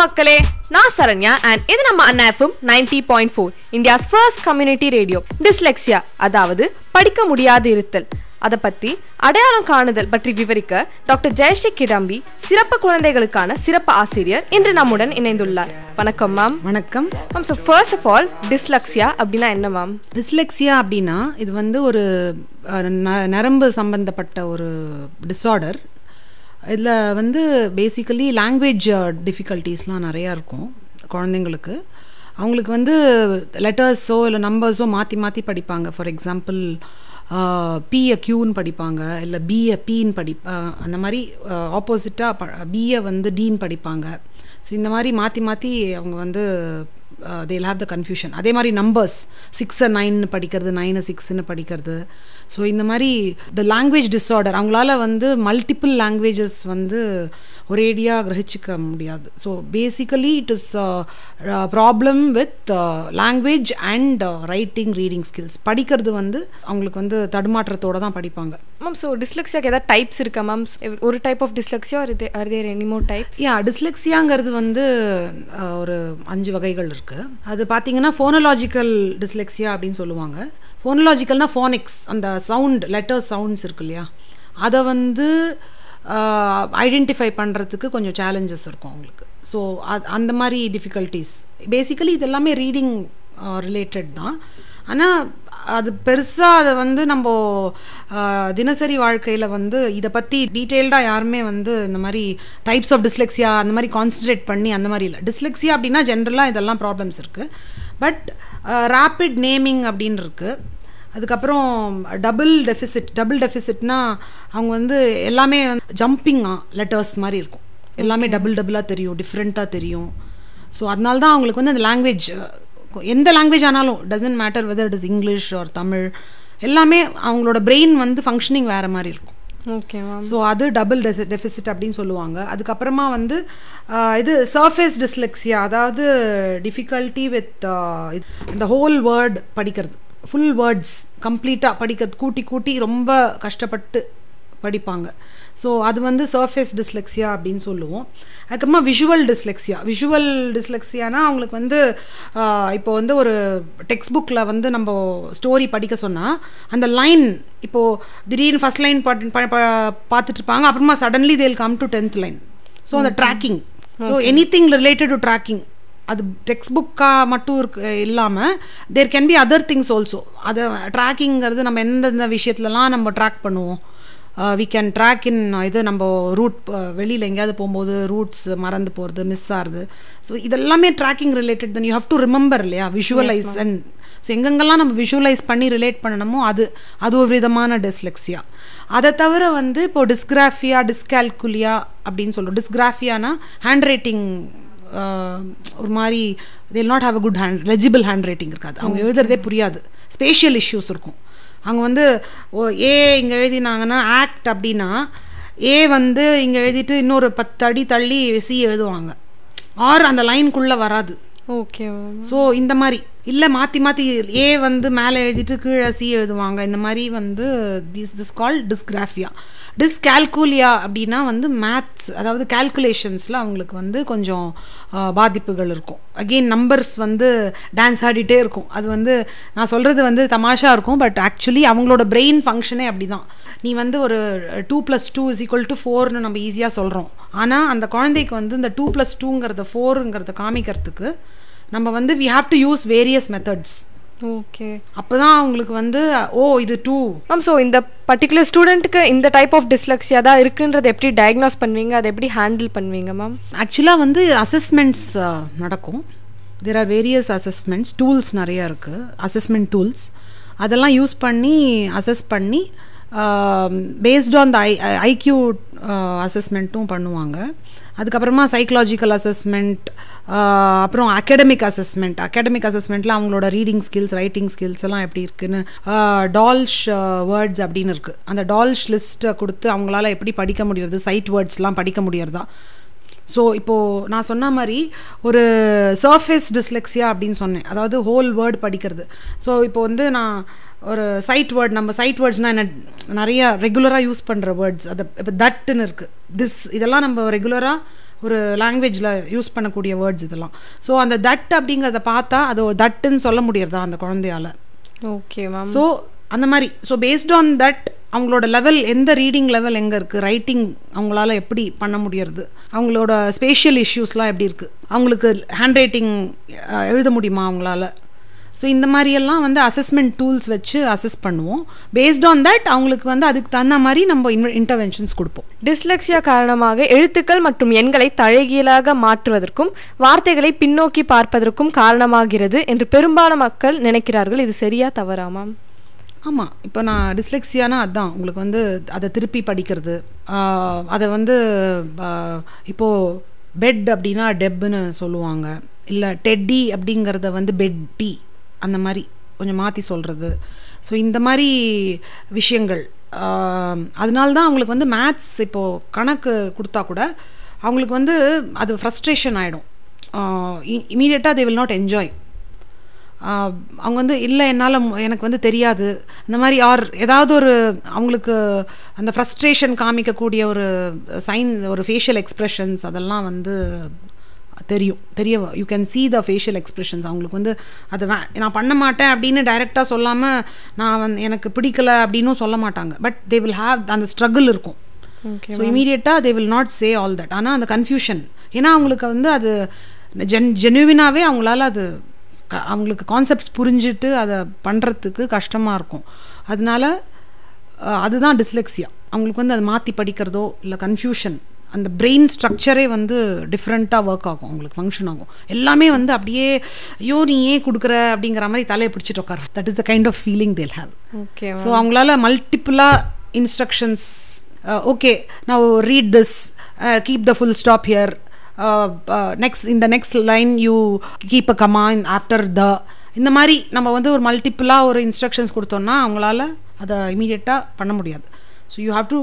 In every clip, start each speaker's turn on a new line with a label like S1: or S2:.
S1: மக்களே நான் சரண்யா அண்ட் இது நம்ம Anna FM ninety point four India's first community radio dyslexia அதாவது படிக்க முடியாது இருத்தல். அதை பத்தி அடையாளம் காணுதல் பற்றி விவரிக்க டாக்டர் ஜெயஸ்ரீ கிடம்பி சிறப்பு குழந்தைகளுக்கான சிறப்பு ஆசிரியர் இன்று நம்முடன் இணைந்துள்ளார். வணக்கம் மேம்
S2: வணக்கம்.
S1: Ma'am so first of all dyslexia அப்படின்னா என்ன மேம்
S2: டிஸ்லெக்சியா அப்படின்னா இது வந்து ஒரு நரம்பு சம்பந்தப்பட்ட ஒரு டிஸார்டர் இதில் வந்து பேசிக்கலி லாங்குவேஜ் டிஃபிகல்ட்டிஸ்லாம் நிறையா இருக்கும் குழந்தைங்களுக்கு. அவங்களுக்கு வந்து லெட்டர்ஸோ இல்லை நம்பர்ஸோ மாற்றி மாற்றி படிப்பாங்க. ஃபார் எக்ஸாம்பிள் பிஏ க்யூன்னு படிப்பாங்க இல்லை பிஏ பீன்னு படி அந்த மாதிரி uh, ஆப்போசிட்டாக பிஏ வந்து டீன் படிப்பாங்க. ஸோ இந்த மாதிரி மாற்றி மாற்றி அவங்க வந்து தேல் ஹாவ் த கன்ஃபியூஷன் அதே மாதிரி நம்பர்ஸ் சிக்ஸை நைன்னு படிக்கிறது நைனு சிக்ஸ்னு படிக்கிறது. ஸோ இந்த மாதிரி த லாங்குவேஜ் டிஸார்டர் அவங்களால வந்து மல்டிபிள் லாங்குவேஜஸ் வந்து ஒரேடியாக கிரகிச்சிக்க முடியாது. So basically it is problem with language and writing reading skills படிக்கிறது வந்து அவங்களுக்கு வந்து தடுமாற்றத்தோடு தான் படிப்பாங்க.
S1: மேம் ஸோ டிஸ்லெக்சியாக்கு ஏதாவது டைப்ஸ் இருக்கா மேம் ஒரு type of dyslexia are there any more types
S2: yeah அது வந்து ஒரு அஞ்சு வகைகள் இருக்குது அது பார்த்தீங்கன்னா ஃபோனலாஜிக்கல் டிஸ்லெக்ஸியா அப்படின்னு சொல்லுவாங்க. ஃபோனலாஜிக்கல்னால் ஃபோனிக்ஸ் அந்த சவுண்ட் லெட்டர் சவுண்ட்ஸ் இருக்கு இல்லையா? அதை வந்து ஐடென்டிஃபை பண்ணுறதுக்கு கொஞ்சம் சேலஞ்சஸ் இருக்கும் அவங்களுக்கு. ஸோ அது அந்த மாதிரி டிஃபிகல்ட்டிஸ் பேசிக்கலி இது எல்லாமே ரீடிங் ரிலேட்டட் தான். ஆனால் அது பெருசாக அதை வந்து நம்ம தினசரி வாழ்க்கையில் வந்து இதை பற்றி டீட்டெயில்டாக யாருமே வந்து இந்த மாதிரி டைப்ஸ் ஆஃப் டிஸ்லெக்ஸியா அந்த மாதிரி கான்சன்ட்ரேட் பண்ணி அந்த மாதிரி இல்லை. டிஸ்லெக்ஸியா அப்படின்னா ஜென்ரலாக இதெல்லாம் ப்ராப்ளம்ஸ் இருக்குது பட் ரேப்பிட் நேமிங் அப்படின்னு இருக்குது அதுக்கப்புறம் டபுள் டெஃபிசிட் டபுள் டெஃபிசிட்னா அவங்க வந்து எல்லாமே ஜம்பிங்காக லெட்டர்ஸ் மாதிரி இருக்கும். எல்லாமே டபுள் டபுளாக தெரியும் டிஃப்ரெண்ட்டாக தெரியும். ஸோ அதனால தான் அவங்களுக்கு வந்து அந்த லாங்குவேஜ் எந்த லாங்குவேஜ் ஆனாலும் doesn't matter whether it is English or Tamil எல்லாமே அவங்களோட பிரெயின் வந்து ஃபங்க்ஷனிங் வேறு மாதிரி இருக்கும்.
S1: ஓகே
S2: ஸோ அது டபுள் டெசி டெஃபிசிட் அப்படின்னு சொல்லுவாங்க. அதுக்கப்புறமா வந்து இது சர்ஃபேஸ் டிஸ்லெக்ஸியா அதாவது டிஃபிகல்ட்டி வித் இந்த ஹோல் வேர்ட் படிக்கிறது. ஃபுல் வேர்ட்ஸ் கம்ப்ளீட்டாக படிக்கிறது. கூட்டி கூட்டி ரொம்ப கஷ்டப்பட்டு படிப்பாங்க. ஸோ அது வந்து சர்ஃபேஸ் டிஸ்லெக்ஸியா அப்படின்னு சொல்லுவோம். அதுக்கப்புறமா விஷுவல் டிஸ்லெக்ஸியா விஷுவல் டிஸ்லெக்ஸியானா அவங்களுக்கு வந்து இப்போ வந்து ஒரு டெக்ஸ்ட் புக்கில் வந்து நம்ம ஸ்டோரி படிக்க சொன்னால் அந்த லைன் இப்போது திடீர்னு ஃபஸ்ட் லைன் பாட்டு பார்த்துட்டு இருப்பாங்க அப்புறமா suddenly they'll come to tenth line so அந்த tracking so anything related to tracking அது டெக்ஸ்ட் புக்காக மட்டும் இருக்கு இல்லாமல் there can be other things also அதை ட்ராக்கிங்கிறது நம்ம எந்தெந்த விஷயத்துலலாம் நம்ம ட்ராக் பண்ணுவோம். வி கேன் ட்ராக் இன் இது நம்ம ரூட் வெளியில் எங்கேயாவது போகும்போது ரூட்ஸ் மறந்து போகிறது மிஸ் ஆகுது ஸோ இதெல்லாமே tracking related then you have to remember இல்லையா? விஷுவலைஸ் அண்ட் ஸோ எங்கெங்கெல்லாம் நம்ம விஷுவலைஸ் பண்ணி ரிலேட் பண்ணணுமோ அது அது ஒரு விதமான டிஸ்லெக்ஸியா அதை தவிர வந்து இப்போ டிஸ்கிராஃபியா டிஸ்கால்குலியா அப்படின்னு சொல்லுவோம் டிஸ்கிராஃபியானா ஹேண்ட் ரைட்டிங் ஒரு மாதிரி they'll not have a good hand legible handwriting இருக்காது. அவங்க எழுதுறதே புரியாது. ஸ்பேஷியல் இஷ்யூஸ் இருக்கும். அவங்க வந்து ஓ ஏ இங்கே எழுதினாங்கன்னா ஆக்ட் அப்படின்னா ஏ வந்து இங்கே எழுதிட்டு இன்னொரு பத்து அடி தள்ளி சி எழுதுவாங்க. ஆர் அந்த லைனுக்குள்ளே வராது.
S1: ஓகே
S2: ஸோ இந்த மாதிரி. இல்லை மாற்றி மாற்றி ஏ வந்து மேலே எழுதிட்டு கீழே சி எழுதுவாங்க. இந்த மாதிரி வந்து this this call dysgraphia dyscalculia அப்படின்னா வந்து மேத்ஸ் அதாவது கால்குலேஷன்ஸில் அவங்களுக்கு வந்து கொஞ்சம் பாதிப்புகள் இருக்கும். அகெயின் நம்பர்ஸ் வந்து டான்ஸ் ஆடிட்டே இருக்கும். அது வந்து நான் சொல்கிறது வந்து தமாஷாக இருக்கும் பட் ஆக்சுவலி அவங்களோட பிரெயின் ஃபங்க்ஷனே அப்படி தான் நீ வந்து ஒரு two plus two is equal to ஃபோர்னு நம்ம ஈஸியாக சொல்கிறோம் ஆனால் அந்த குழந்தைக்கு வந்து இந்த டூ ப்ளஸ் டூங்கிறத ஃபோருங்கிறத காமிக்கிறதுக்கு நம்ம வந்து we have to use various methods
S1: okay
S2: அப்போ தான் அவங்களுக்கு வந்து ஓ இது டூ
S1: மேம் ஸோ இந்த பர்டிகுலர் ஸ்டூடெண்ட்டுக்கு இந்த டைப் ஆஃப் டிஸ்லெக்சியா தான் இருக்குன்றது எப்படி டயக்னாஸ் பண்ணுவீங்க? அதை எப்படி ஹேண்டில் பண்ணுவீங்க மேம்
S2: ஆக்சுவலாக வந்து அசஸ்மெண்ட்ஸ் நடக்கும். There are various assessments tools நிறையா இருக்குது அசஸ்மெண்ட் டூல்ஸ் அதெல்லாம் யூஸ் பண்ணி அசஸ் பண்ணி based on the I IQ அசஸ்மெண்ட்டும் பண்ணுவாங்க. அதுக்கப்புறமா சைக்கலாஜிக்கல் அசஸ்மெண்ட் அப்புறம் அகாடமிக் அசஸ்மெண்ட் அகாடமிக் அசஸ்மெண்ட்டில் அவங்களோட ரீடிங் ஸ்கில்ஸ் ரைட்டிங் ஸ்கில்ஸ் எல்லாம் எப்படி இருக்குன்னு டால்ஷ் வேர்ட்ஸ் அப்படின்னு இருக்குது அந்த டால்ஷ் லிஸ்ட்டை கொடுத்து அவங்களால எப்படி படிக்க முடியறது? சைட் வேர்ட்ஸ்லாம் படிக்க முடியறதா? ஸோ இப்போது நான் சொன்ன மாதிரி ஒரு சர்ஃபேஸ் டிஸ்லெக்ஸியா அப்படின்னு சொன்னேன். அதாவது ஹோல் வேர்ட் படிக்கிறது. ஸோ இப்போ வந்து நான் ஒரு சைட் வேர்ட் நம்ம சைட் வேர்ட்ஸ்னால் என்ன நிறைய ரெகுலராக யூஸ் பண்ணுற வேர்ட்ஸ் அது இப்போ தட்டுன்னு இருக்குது திஸ் இதெல்லாம் நம்ம ரெகுலராக ஒரு லாங்குவேஜில் யூஸ் பண்ணக்கூடிய வேர்ட்ஸ் இதெல்லாம். ஸோ அந்த தட் அப்படிங்கிறத பார்த்தா அது தட்டுன்னு சொல்ல முடியறதா அந்த குழந்தையால.
S1: ஓகே மேம்
S2: ஸோ அந்த மாதிரி ஸோ பேஸ்ட் ஆன் தட் அவங்களோட லெவல் எந்த ரீடிங் லெவல் எங்கே இருக்குது ரைட்டிங் அவங்களால எப்படி பண்ண முடியறது? அவங்களோட ஸ்பேஷியல் இஷ்யூஸ்லாம் எப்படி இருக்குது அவங்களுக்கு ஹேண்ட் ரைட்டிங் எழுத முடியுமா அவங்களால? ஸோ இந்த மாதிரியெல்லாம் வந்து அசஸ்மெண்ட் டூல்ஸ் வச்சு அசஸ் பண்ணுவோம். பேஸ்ட் ஆன் தட் அவங்களுக்கு வந்து அதுக்கு தகுந்த மாதிரி நம்ம இன்டர்வென்ஷன்ஸ் கொடுப்போம்.
S1: டிஸ்லெக்சியா காரணமாக எழுத்துக்கள் மற்றும் எண்களை தழகியலாக மாற்றுவதற்கும் வார்த்தைகளை பின்னோக்கி பார்ப்பதற்கும் காரணமாகிறது என்று பெரும்பாலான மக்கள் நினைக்கிறார்கள். இது சரியா தவறா மேம்
S2: ஆமாம் இப்போ நான் டிஸ்லெக்ஸியானா அதான். உங்களுக்கு வந்து அதை திருப்பி படிக்கிறது. அதை வந்து இப்போது பெட் அப்படின்னா டெப்புன்னு சொல்லுவாங்க. இல்லை டெட்டி அப்படிங்கிறத வந்து பெட் டீ அந்த மாதிரி கொஞ்சம் மாற்றி சொல்கிறது ஸோ இந்த மாதிரி விஷயங்கள் அதனால தான் அவங்களுக்கு வந்து மேத்ஸ் இப்போது கணக்கு கொடுத்தா கூட அவங்களுக்கு வந்து அது ஃப்ரஸ்ட்ரேஷன் ஆகிடும் இமீடியட்டாக தே வில் நாட் என்ஜாய் அவங்க வந்து இல்லை என்னால் எனக்கு வந்து தெரியாது. இந்த மாதிரி ஆர் ஏதாவது ஒரு அவங்களுக்கு அந்த ஃப்ரஸ்ட்ரேஷன் காமிக்கக்கூடிய ஒரு சைன் ஒரு ஃபேஷியல் எக்ஸ்ப்ரெஷன்ஸ் அதெல்லாம் வந்து தெரியும். தெரிய you can see the facial expressions அவங்களுக்கு வந்து அது வே நான் பண்ண மாட்டேன் அப்படின்னு டைரெக்டாக சொல்லாமல் நான் வந்து எனக்கு பிடிக்கல அப்படின்னும் சொல்ல மாட்டாங்க. பட் தே வில் ஹாவ் அந்த ஸ்ட்ரகிள் இருக்கும். ஸோ இமீடியட்டாக they will not say all that ஆனால் அந்த கன்ஃபியூஷன் ஏன்னா அவங்களுக்கு வந்து அது ஜென் ஜெனுவினாவே அவங்களால அது அவங்களுக்கு கான்செப்ட்ஸ் புரிஞ்சுட்டு அதை பண்ணுறதுக்கு கஷ்டமாக இருக்கும். அதனால அதுதான் டிஸ்லெக்ஸியா அவங்களுக்கு வந்து அதை மாற்றி படிக்கிறதோ இல்லை கன்ஃபியூஷன் அந்த பிரெயின் ஸ்ட்ரக்சரே வந்து டிஃப்ரெண்ட்டாக ஒர்க் ஆகும். அவங்களுக்கு ஃபங்க்ஷன் ஆகும். எல்லாமே வந்து அப்படியே ஐயோ நீ ஏன் கொடுக்குற? அப்படிங்கிற மாதிரி தலையை பிடிச்சிட்டு உட்காரு. That is the kind of feeling they'll have
S1: okay
S2: so அவங்களால மல்டிப்புளாக இன்ஸ்ட்ரக்ஷன்ஸ் ஓகே நான் read this keep the full stop here next இந்த next line you keep a comma after the இந்த மாதிரி நம்ம வந்து ஒரு மல்டிப்புளாக ஒரு இன்ஸ்ட்ரக்ஷன்ஸ் கொடுத்தோம்னா அவங்களால அதை இமீடியட்டாக பண்ண முடியாது. So you have to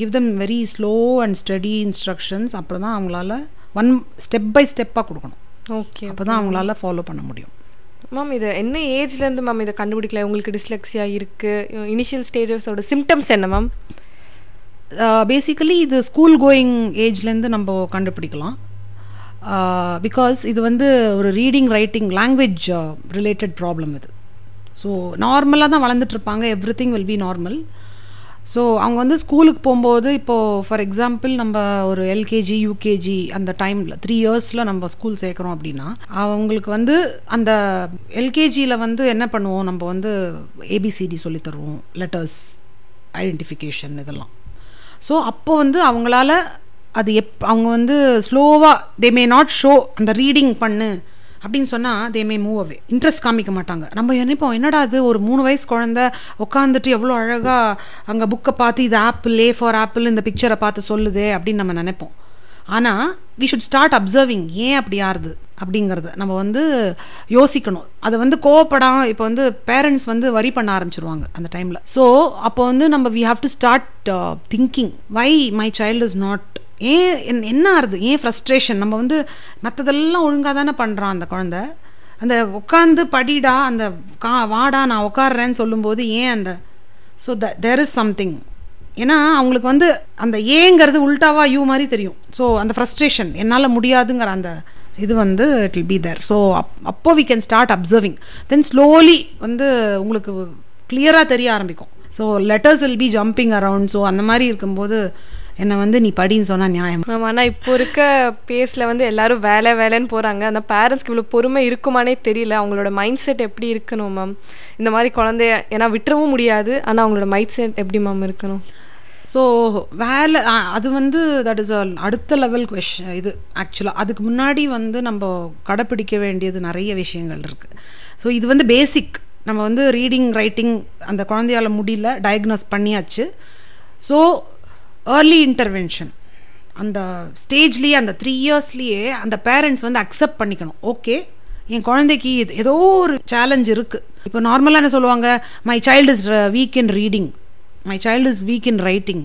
S2: give them very slow and study instructions அப்புறம் தான் அவங்களால ஒன் ஸ்டெப் பை ஸ்டெப்பாக கொடுக்கணும்.
S1: ஓகே
S2: அப்போ தான் அவங்களால ஃபாலோ பண்ண முடியும்.
S1: மேம் இது என்ன ஏஜ்லேருந்து மேம் இதை கண்டுபிடிக்கல? உங்களுக்கு டிஸ்லெக்சியா இருக்குது இனிஷியல் ஸ்டேஜஸோட சிம்டம்ஸ் என்ன மேம்
S2: பேசிக்கலி இது ஸ்கூல் கோயிங் ஏஜ்லேருந்து நம்ம கண்டுபிடிக்கலாம். பிகாஸ் இது வந்து ஒரு reading writing language related problem இது. ஸோ நார்மலாக தான் வளர்ந்துட்டு இருப்பாங்க. Everything will be normal so அவங்க வந்து ஸ்கூலுக்கு போகும்போது இப்போது ஃபார் எக்ஸாம்பிள் நம்ம ஒரு எல்கேஜி யூகேஜி அந்த டைமில் த்ரீ இயர்ஸில் நம்ம ஸ்கூல் சேர்க்குறோம் அப்படின்னா அவங்களுக்கு வந்து அந்த எல்கேஜியில் வந்து என்ன பண்ணுவோம்? நம்ம வந்து ஏபிசிடி சொல்லித் தருவோம். லெட்டர்ஸ் ஐடென்டிஃபிகேஷன் இதெல்லாம். ஸோ அப்போ வந்து அவங்களால அது எப் அவங்க வந்து ஸ்லோவாக தே மே நாட் ஷோ அந்த ரீடிங் பண்ணு. அப்படின்னு சொன்னால் தே மே மூவ் அவே இன்ட்ரெஸ்ட் காமிக்க மாட்டாங்க. நம்ம நினைப்போம் என்னடா அது ஒரு மூணு வயசு குழந்த உட்காந்துட்டு எவ்வளோ அழகாக அங்கே புக்கை பார்த்து இது ஆப்பிள் ஏ ஃபார் ஆப்பிள் இந்த பிக்சரை பார்த்து சொல்லுதே அப்படின்னு நம்ம நினைப்போம். ஆனால் வி ஷுட் ஸ்டார்ட் அப்சர்விங் ஏன் அப்படி ஆறுது அப்படிங்கிறத நம்ம வந்து யோசிக்கணும். அதை வந்து கோவப்படாம இப்போ வந்து பேரண்ட்ஸ் வந்து வரி பண்ண ஆரம்பிச்சிருவாங்க அந்த டைமில் ஸோ அப்போ வந்து நம்ம we have to start thinking why my child is not ஏன் என்- என்ன ஆறுது? ஏன் ஃப்ரஸ்ட்ரேஷன் நம்ம வந்து மற்றதெல்லாம் ஒழுங்காக தானே பண்ணுறான் அந்த குழந்த. அந்த உட்காந்து படிடா அந்த கா வாடா நான் உட்காடுறேன்னு சொல்லும்போது ஏன் அந்த so the there is something ஏன்னா அவங்களுக்கு வந்து அந்த ஏங்கிறது உல்டாவா யூ மாதிரி தெரியும். ஸோ அந்த ஃப்ரஸ்ட்ரேஷன் என்னால் முடியாதுங்கிற அந்த இது வந்து it will be there so அப் அப்போ we can start observing then slowly வந்து உங்களுக்கு கிளியராக தெரிய ஆரம்பிக்கும். So letters will be jumping around so அந்த மாதிரி இருக்கும்போது என்னை வந்து நீ படின்னு சொன்னால் நியாயம்?
S1: மேம் ஆனால் இப்போ இருக்க பேஸில் வந்து எல்லாரும் வேலை வேலைன்னு போகிறாங்க அந்த பேரண்ட்ஸ்க்கு இவ்வளோ பொறுமை இருக்குமானே தெரியல. அவங்களோட மைண்ட் செட் எப்படி இருக்கணும் மேம் இந்த மாதிரி குழந்தைய ஏன்னா விட்டுறவும் முடியாது. ஆனால் அவங்களோட மைண்ட் செட் எப்படி மேம் இருக்கணும்?
S2: ஸோ வேலை அது வந்து தட் இஸ் அடுத்த லெவல் கொஷன் இது ஆக்சுவலாக அதுக்கு முன்னாடி வந்து நம்ம கடைப்பிடிக்க வேண்டியது நிறைய விஷயங்கள் இருக்குது ஸோ இது வந்து பேசிக் நம்ம வந்து ரீடிங் ரைட்டிங் அந்த குழந்தையால முடியல டயக்னோஸ் பண்ணியாச்சு. ஸோ ஏர்லி இன்டர்வென்ஷன் அந்த ஸ்டேஜ்லேயே அந்த த்ரீ இயர்ஸ்லேயே அந்த பேரண்ட்ஸ் வந்து அக்செப்ட் பண்ணிக்கணும். ஓகே என் குழந்தைக்கு இது ஏதோ ஒரு சேலஞ்ச் இருக்குது இப்போ நார்மலாக என்ன சொல்லுவாங்க? My child is weak in reading my child is weak in writing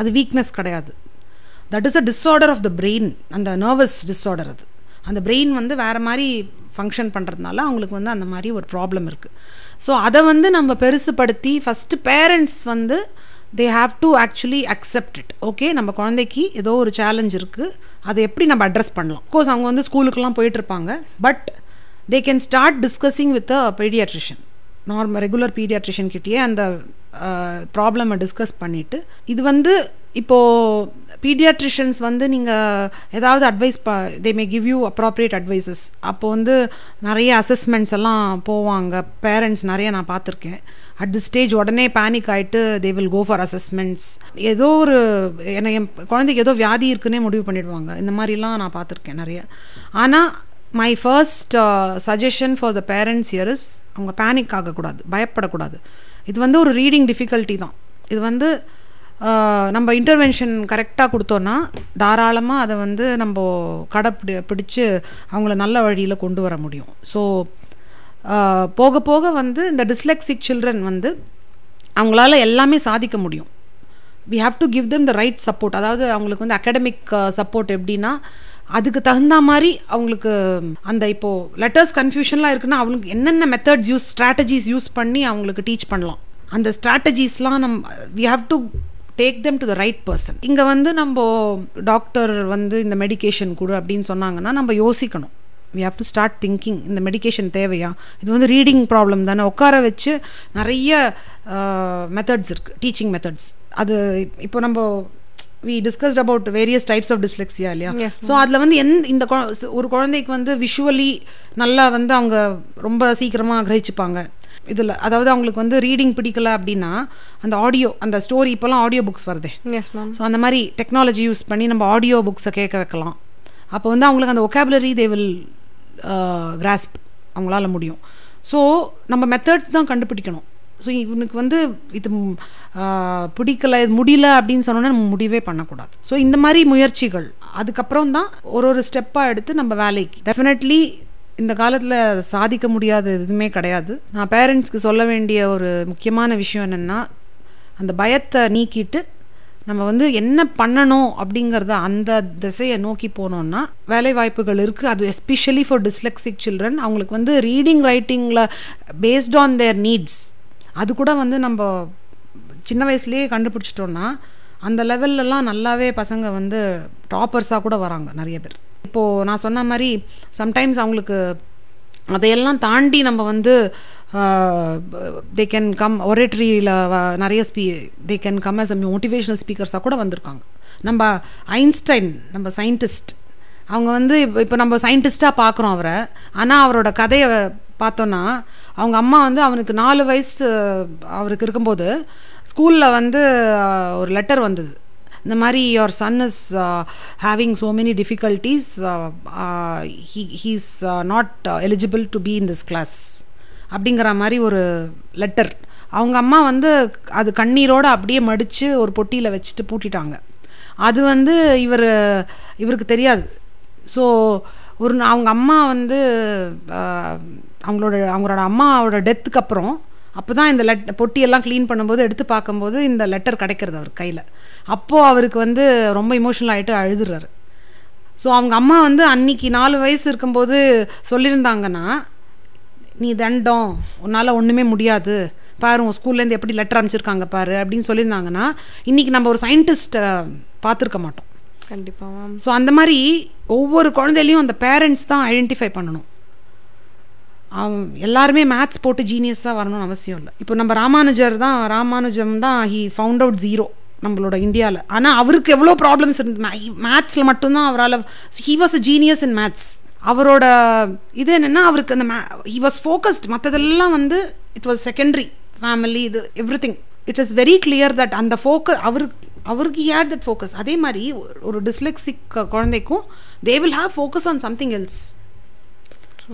S2: அது வீக்னஸ் கிடையாது. That is a disorder of the brain அந்த நர்வஸ் டிஸார்டர் அது. அந்த பிரெயின் வந்து வேறு மாதிரி ஃபங்க்ஷன் பண்ணுறதுனால அவங்களுக்கு வந்து அந்த மாதிரி ஒரு ப்ராப்ளம் இருக்குது ஸோ அதை வந்து நம்ம பெருசுப்படுத்தி ஃபஸ்ட்டு பேரண்ட்ஸ் வந்து they have to actually accept it okay நம்ம குழந்தைக்கு ஏதோ ஒரு சேலஞ்ச் இருக்குது அதை எப்படி நம்ம அட்ரஸ் பண்ணலாம்? கோர்ஸ் அவங்க வந்து ஸ்கூலுக்குலாம் போயிட்டுருப்பாங்க. But they can start discussing with a paediatrician normal regular paediatrician கிட்டேயே அந்த ப்ராப்ளமை டிஸ்கஸ் பண்ணிவிட்டு இது வந்து இப்போது பீடியாட்ரிஷியன்ஸ் வந்து நீங்கள் ஏதாவது அட்வைஸ் ப they may give you appropriate advices அப்போது வந்து நிறைய அசஸ்மெண்ட்ஸ் எல்லாம் போவாங்க. பேரண்ட்ஸ் நிறைய நான் பார்த்துருக்கேன். அட் தி ஸ்டேஜ் உடனே பேனிக் ஆகிட்டு they will go for assessments ஏதோ ஒரு என்னை என் குழந்தைக்கு ஏதோ வியாதி இருக்குன்னே முடிவு பண்ணிடுவாங்க. இந்த மாதிரிலாம் நான் பார்த்துருக்கேன் நிறைய. ஆனால் my first suggestion for the parents here is அவங்க பேனிக் ஆகக்கூடாது பயப்படக்கூடாது. இது வந்து ஒரு ரீடிங் டிஃபிகல்ட்டி தான். இது வந்து uh, நம்ம இன்டர்வென்ஷன் கரெக்டாக கொடுத்தோன்னா தாராளமாக அதை வந்து நம்ம கடை பிடி பிடிச்சு அவங்கள நல்ல வழியில் கொண்டு வர முடியும். ஸோ போக போக வந்து இந்த டிஸ்லெக்சிக் சில்ட்ரன் வந்து அவங்களால எல்லாமே சாதிக்க முடியும். We have to give them the right support அதாவது அவங்களுக்கு வந்து அகடமிக் சப்போர்ட் எப்படின்னா அதுக்கு தகுந்த மாதிரி அவங்களுக்கு அந்த இப்போது லெட்டர்ஸ் கன்ஃபியூஷன்லாம் இருக்குன்னா அவங்களுக்கு என்னென்ன மெத்தட்ஸ் யூஸ் ஸ்ட்ராட்டஜிஸ் யூஸ் பண்ணி அவங்களுக்கு டீச் பண்ணலாம். அந்த ஸ்ட்ராட்டஜிஸ்லாம் நம் we have to take them to the right person இங்கே வந்து நம்ம டாக்டர் வந்து இந்த மெடிக்கேஷன் கொடு அப்படின்னு சொன்னாங்கன்னா நம்ம யோசிக்கணும். We have to start thinking இந்த மெடிக்கேஷன் தேவையா? இது வந்து ரீடிங் ப்ராப்ளம் தானே. உட்கார வச்சு நிறைய மெத்தட்ஸ் இருக்குது டீச்சிங் மெத்தட்ஸ் அது இப்போ நம்ம we discussed about various types of dyslexia இல்லையா? ஸோ அதில் வந்து எந்த இந்த ஒரு குழந்தைக்கு வந்து விஷுவலி நல்லா வந்து அவங்க ரொம்ப சீக்கிரமாக கிரகிச்சுப்பாங்க. இதில் அதாவது அவங்களுக்கு வந்து ரீடிங் பிடிக்கல அப்படின்னா அந்த ஆடியோ அந்த ஸ்டோரி இப்போலாம் ஆடியோ புக்ஸ் வருதே. ஸோ அந்த மாதிரி டெக்னாலஜி யூஸ் பண்ணி நம்ம ஆடியோ புக்ஸை கேட்க வைக்கலாம். அப்போ வந்து அவங்களுக்கு அந்த ஒகாபுலரி தே வில் கிராஸ்ப் அவங்களால முடியும். ஸோ நம்ம மெத்தட்ஸ் தான் கண்டுபிடிக்கணும். ஸோ இவனுக்கு வந்து இது பிடிக்கல இது முடியல அப்படின்னு சொன்னோன்னா நம்ம முடிவே பண்ணக்கூடாது. ஸோ இந்த மாதிரி முயற்சிகள் அதுக்கப்புறம் தான் ஒரு ஒரு ஸ்டெப்பாக எடுத்து நம்ம வேலைக்கு. டெஃபினெட்லி இந்த காலத்தில் சாதிக்க முடியாத எதுவுமே கிடையாது. நான் பேரண்ட்ஸ்க்கு சொல்ல வேண்டிய ஒரு முக்கியமான விஷயம் என்னென்னா அந்த பயத்தை நீக்கிட்டு நம்ம வந்து என்ன பண்ணணும் அப்படிங்கிறத அந்த திசையை நோக்கி போனோம்னா வேலை வாய்ப்புகள் இருக்குது அது எஸ்பெஷலி ஃபார் டிஸ்லெக்சிக் சில்ட்ரன் அவங்களுக்கு வந்து ரீடிங் ரைட்டிங்கில் பேஸ்ட் ஆன் தேர் நீட்ஸ் அது கூட வந்து நம்ம சின்ன வயசுலேயே கண்டுபிடிச்சிட்டோன்னா அந்த லெவல்லலாம் நல்லாவே பசங்க வந்து டாப்பர்ஸாக கூட வராங்க நிறைய பேர். இப்போது நான் சொன்ன மாதிரி சம்டைம்ஸ் அவங்களுக்கு அதையெல்லாம் தாண்டி நம்ம வந்து தே கேன் கம் ஒரேட்ரியில் நிறைய ஸ்பீ they can come as a motivational ஸ்பீக்கர்ஸாக கூட வந்திருக்காங்க. நம்ம ஐன்ஸ்டைன் நம்ம சயின்டிஸ்ட் அவங்க வந்து இப்போ இப்போ நம்ம சயின்டிஸ்ட்டாக பார்க்குறோம் அவரை. ஆனால் அவரோட கதையை பார்த்தோன்னா அவங்க அம்மா வந்து அவனுக்கு நாலு வயசு அவருக்கு இருக்கும்போது ஸ்கூலில் வந்து ஒரு லெட்டர் வந்தது. இந்த மாதிரி your son is having so many difficulties he he's not eligible to be in this class அப்படிங்கிற மாதிரி ஒரு லெட்டர் அவங்க அம்மா வந்து அது கண்ணீரோடு அப்படியே மடித்து ஒரு பொட்டியில் வச்சுட்டு பூட்டிட்டாங்க. அது வந்து இவர் இவருக்கு தெரியாது. ஸோ ஒரு அவங்க அம்மா வந்து அவங்களோட அவங்களோட அம்மாவோட டெத்துக்கு அப்புறம் அப்போ தான் இந்த லெட் பொட்டியெல்லாம் க்ளீன் பண்ணும்போது எடுத்து பார்க்கும்போது இந்த லெட்டர் கிடைக்கிறது அவர் கையில். அப்போது அவருக்கு வந்து ரொம்ப இமோஷனல் ஆகிட்டு அழுதுறாரு. ஸோ அவங்க அம்மா வந்து அன்னைக்கு நாலு வயசு இருக்கும்போது சொல்லியிருந்தாங்கன்னா நீ தண்டம். உன்னால் ஒன்றுமே முடியாது. பாரு உன் ஸ்கூல்லேருந்து எப்படி லெட்டர் அனுப்பிச்சிருக்காங்க பாரு அப்படின்னு சொல்லியிருந்தாங்கன்னா இன்றைக்கி நம்ம ஒரு சயின்டிஸ்ட்டை பார்த்துருக்க மாட்டோம்.
S1: கண்டிப்பாக மேம்
S2: ஸோ அந்த மாதிரி ஒவ்வொரு குழந்தையிலையும் அந்த பேரண்ட்ஸ் தான் ஐடென்டிஃபை பண்ணணும். அவன் எல்லாருமே மேத்ஸ் போட்டு ஜீனியஸாக வரணும்னு அவசியம் இல்லை. இப்போ நம்ம ராமானுஜர் தான் ராமானுஜம் தான் ஹி ஃபவுண்ட் அவுட் ஜீரோ நம்மளோட இந்தியாவில் ஆனால் அவருக்கு எவ்வளோ ப்ராப்ளம்ஸ் இருந்து மேத்ஸில் மட்டும்தான் அவரால் he was a genius in maths அவரோட இது என்னென்னா அவருக்கு அந்த மே ஹி வாஸ் ஃபோக்கஸ்ட் மற்றதெல்லாம் வந்து இட் வாஸ் செகண்டரி ஃபேமிலி இது everything it is very clear that அந்த ஃபோக்கஸ் அவருக்கு அவருக்கு ஹேட் தட் ஃபோக்கஸ் அதே மாதிரி ஒரு டிஸ்லெக்சிக் குழந்தைக்கும் they will have focus on something else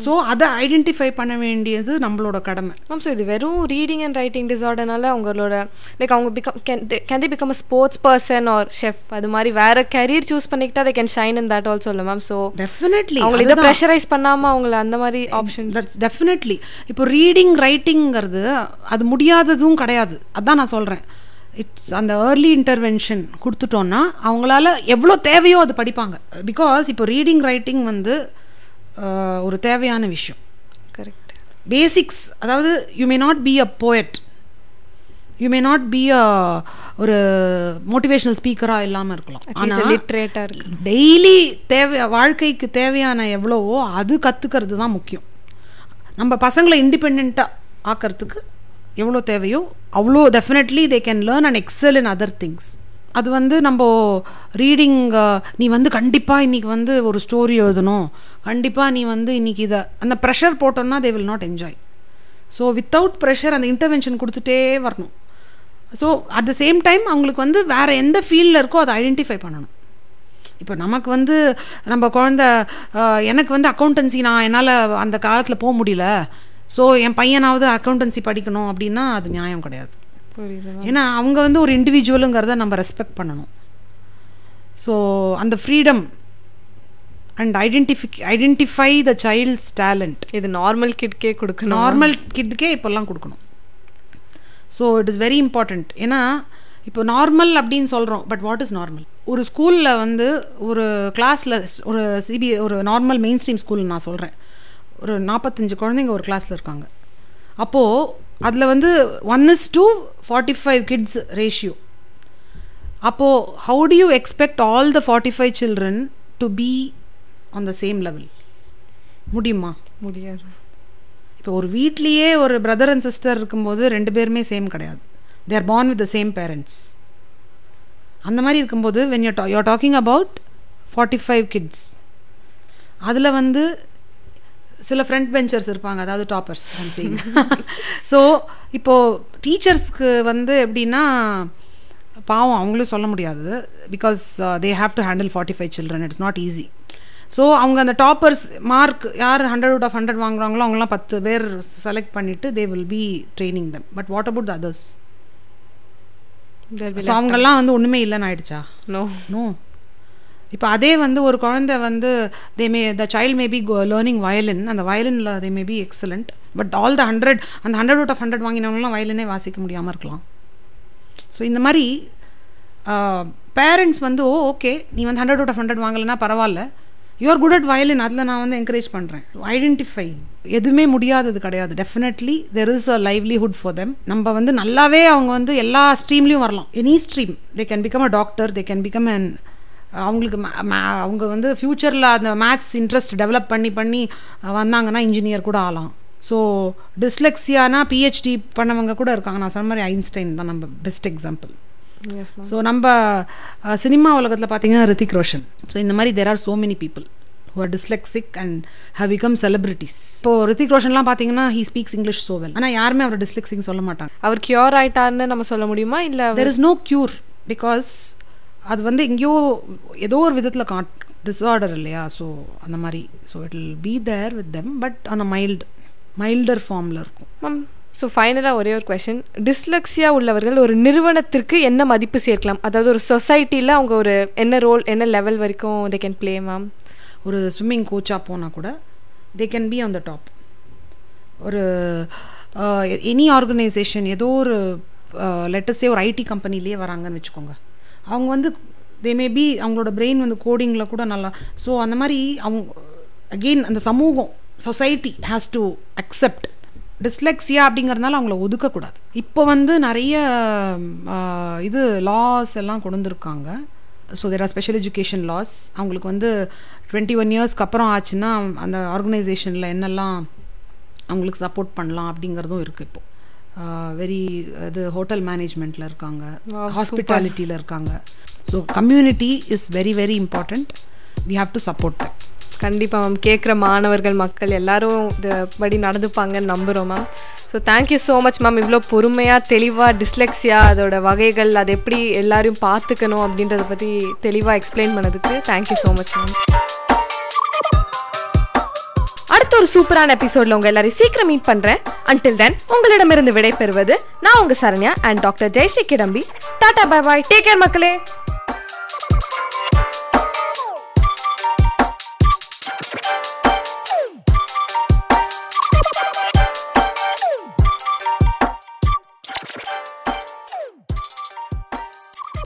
S2: so அதை ஐடென்டிஃபை பண்ண வேண்டியது நம்மளோட கடமை.
S1: மேம் ஸோ இது வெறும் ரீடிங் அண்ட் ரைட்டிங் டிசார்டர்னால அவங்களோட லைக் அவங்க become can can the become a sports person or chef அது மாதிரி வேற கரியர் சூஸ் பண்ணிக்கிட்டா they can shine in that also இல்லை மேம் ஸோ
S2: டெஃபினெட்லி
S1: அவங்களை இதை ப்ரெஷரைஸ் பண்ணாமல் அவங்கள அந்த மாதிரி ஆப்ஷன்
S2: தட்ஸ் டெஃபினெட்லி இப்போ ரீடிங் ரைட்டிங்கிறது அது முடியாததும் கிடையாது. அதான் நான் சொல்கிறேன் இட்ஸ் அந்த ஏர்லி இன்டர்வென்ஷன் கொடுத்துட்டோன்னா அவங்களால எவ்வளோ தேவையோ அது படிப்பாங்க. பிகாஸ் இப்போ ரீடிங் ரைட்டிங் வந்து ஒரு தேவையான விஷயம்.
S1: கரெக்ட்
S2: பேசிக்ஸ் அதாவது you may not be a poet you may not be a ஒரு மோட்டிவேஷனல் ஸ்பீக்கராக இல்லாமல் இருக்கலாம். ஆனால்
S1: லிட்ரேட்டாக இருக்கு
S2: டெய்லி தேவை வாழ்க்கைக்கு தேவையான எவ்வளவோ அது கற்றுக்கிறது தான் முக்கியம். நம்ம பசங்களை இண்டிபெண்ட்டாக ஆக்கிறதுக்கு எவ்வளோ தேவையோ அவ்வளோ definitely they can learn and excel in other things அது வந்து நம்ம ரீடிங் நீ வந்து கண்டிப்பாக இன்றைக்கி வந்து ஒரு ஸ்டோரி எழுதணும். கண்டிப்பாக நீ வந்து இன்றைக்கி இதை அந்த ப்ரெஷர் போட்டோம்னா they will not enjoy so without pressure அந்த இன்டர்வென்ஷன் கொடுத்துட்டே வரணும். So at the same time அவங்களுக்கு வந்து வேறு எந்த ஃபீல்டில் இருக்கோ அதை ஐடென்டிஃபை பண்ணணும். இப்போ நமக்கு வந்து நம்ம குழந்த எனக்கு வந்து அக்கௌண்டன்சி நான் என்னால் அந்த காலத்தில் போக முடியல. ஸோ என் பையனாவது அக்கௌண்டன்சி படிக்கணும் அப்படின்னா அது நியாயம் கிடையாது. ஏன்னா அவங்க வந்து ஒரு இண்டிவிஜுவலுங்கிறத நம்ம ரெஸ்பெக்ட் பண்ணணும். ஸோ அந்த ஃப்ரீடம் அண்ட் ஐடென்டிஃபி ஐடென்டிஃபை த சைல்ட்ஸ் டேலண்ட்
S1: இது நார்மல் கிட்கே கொடுக்கணும்
S2: நார்மல் கிட்டுக்கே இப்போல்லாம் கொடுக்கணும். So it is very important ஏன்னா இப்போ நார்மல் அப்படின்னு சொல்கிறோம் பட் வாட் இஸ் நார்மல் ஒரு ஸ்கூலில் வந்து ஒரு கிளாஸில் ஒரு சிபி ஒரு நார்மல் மெயின் ஸ்ட்ரீம் ஸ்கூல் நான் சொல்கிறேன் ஒரு நாற்பத்தஞ்சு குழந்தைங்க ஒரு கிளாஸில் இருக்காங்க. அப்போது அதில் வந்து one is to forty five kids ratio அப்போது how do you expect all the forty five children to be on the same level முடியுமா?
S1: முடியாது.
S2: இப்போ ஒரு வீட்லேயே ஒரு பிரதர் அண்ட் சிஸ்டர் இருக்கும்போது ரெண்டு பேருமே சேம் கிடையாது. They are born with the same parents அந்த மாதிரி இருக்கும்போது when you you're talking about forty five kids அதில் வந்து சில ஃப்ரண்ட் பெஞ்சர்ஸ் இருப்பாங்க அதாவது டாப்பர்ஸ் ஸோ இப்போது டீச்சர்ஸ்க்கு வந்து எப்படின்னா பாவம் அவங்களும் சொல்ல முடியாது. Because they have to handle forty five children it's not easy so அவங்க அந்த டாப்பர்ஸ் மார்க் யார் ஹண்ட்ரட் அவுட் ஆஃப் ஹண்ட்ரட் வாங்குறாங்களோ அவங்களாம் பத்து பேர் செலக்ட் பண்ணிவிட்டு they will be training them but what about the others அவங்கெல்லாம் வந்து ஒன்றுமே இல்லைன்னு ஆயிடுச்சா?
S1: நோ
S2: நோ இப்போ அதே வந்து ஒரு குழந்தை வந்து they may the child may be learning violin அந்த வயலினில் they may be excellent but all the hundred அந்த ஹண்ட்ரட் அவுட் ஆஃப் ஹண்ட்ரட் வாங்கினவங்களாம் வயலினே வாசிக்க முடியாமல் இருக்கலாம். ஸோ இந்த மாதிரி பேரண்ட்ஸ் வந்து ஓ ஓகே நீ வந்து ஹண்ட்ரட் அவுட் ஆஃப் ஹண்ட்ரட் வாங்கலைன்னா பரவாயில்ல. யூஆர் குட் அட் வயலின் அதில் நான் வந்து என்கரேஜ் பண்ணுறேன் ஐடென்டிஃபை எதுவுமே முடியாதது கிடையாது. Definitely there is a livelihood for them நம்ம வந்து நல்லாவே அவங்க வந்து எல்லா ஸ்ட்ரீம்லேயும் வரலாம். Any stream they can become a doctor they can become an அவங்களுக்கு அவங்க வந்து ஃப்யூச்சரில் அந்த மேத்ஸ் இன்ட்ரெஸ்ட் டெவலப் பண்ணி பண்ணி வந்தாங்கன்னா இன்ஜினியர் கூட ஆகலாம். ஸோ டிஸ்லெக்ஸியானா பிஹெச்டி பண்ணவங்க கூட இருக்காங்க. நான் சொன்ன மாதிரி ஐன்ஸ்டைன் தான் நம்ம பெஸ்ட் எக்ஸாம்பிள் ஸோ நம்ம சினிமா உலகத்தில் பார்த்தீங்கன்னா ரித்திக் ரோஷன். ஸோ இந்த மாதிரி there are so many people who are dyslexic and have become celebrities. இப்போ ரித்திக் ரோஷன்லாம் பார்த்தீங்கன்னா ஹீ ஸ்பீக்ஸ் இங்கிலீஷ் well. ஆனால் யாருமே அவர் டிஸ்லெக்சிங் சொல்ல மாட்டாங்க.
S1: அவர் கியூர் ஆயிட்டாருன்னு நம்ம சொல்ல முடியுமா? இல்ல
S2: there is no cure because அது வந்து எங்கேயோ ஏதோ ஒரு விதத்தில் காட் டிஸார்டர் இல்லையா? ஸோ அந்த மாதிரி. So it will be there with them but அந்த மைல்டு மைல்டர் ஃபார்மில் இருக்கும்.
S1: மேம் ஸோ ஃபைனலாக ஒரே ஒரு கொஷின் டிஸ்லெக்ஸியா உள்ளவர்கள் ஒரு நிறுவனத்திற்கு என்ன மதிப்பு சேர்க்கலாம்? அதாவது ஒரு சொசைட்டியில் அவங்க ஒரு என்ன ரோல் என்ன லெவல் வரைக்கும் தே கேன் ப்ளே மேம்
S2: ஒரு ஸ்விம்மிங் கோச்சாக போனால் கூட they can be on the top ஒரு எனி ஆர்கனைசேஷன் ஏதோ ஒரு லெட்டஸே ஒரு ஐடி கம்பெனிலேயே வராங்கன்னு வச்சுக்கோங்க. அவங்க வந்து தே மே பி அவங்களோட பிரெயின் வந்து கோடிங்கில் கூட நல்லா ஸோ அந்த மாதிரி அவங்க அகெயின் அந்த சமூகம் society has to accept dyslexia அப்படிங்கிறதுனால அவங்கள ஒதுக்கக்கூடாது. இப்போ வந்து நிறைய இது லாஸ் எல்லாம் கொண்டு வந்திருக்காங்க so there are special education laws அவங்களுக்கு வந்து டுவெண்ட்டி ஒன் இயர்ஸ்க்கு அப்புறம் ஆச்சுன்னா அந்த ஆர்கனைசேஷனில் என்னெல்லாம் அவங்களுக்கு சப்போர்ட் பண்ணலாம் அப்படிங்கிறதும் இருக்குது இப்போது வெரி இது ஹோட்டல் மேனேஜ்மெண்ட்டில் இருக்காங்க. ஹாஸ்பிட்டாலிட்டியில் இருக்காங்க. So community is very very important we have to support that
S1: கண்டிப்பாக மேம் கேட்குற மாணவர்கள் மக்கள் எல்லாரும் இது படி நடந்துப்பாங்கன்னு நம்புகிறோம் ma'am so thank you so much ma'am இவ்வளோ பொறுமையாக தெளிவாக டிஸ்லெக்ஸியா அதோட வகைகள் அதை எப்படி எல்லாரையும் பார்த்துக்கணும் அப்படின்றத பற்றி தெளிவாக எக்ஸ்பிளைன் பண்ணதுக்கு தேங்க்யூ ஸோ மச் மேம் அடுத்த ஒரு சூப்பரான எபிசோட்ல உங்க எல்லாரையும் சீக்கிரம் மீட் பண்றேன். அன்டில் தென் உங்களிடமிருந்து விடை பெறுவது நான் உங்க Saranya and doctor Jayashree Kidambi. Tata bye bye take care மக்களே.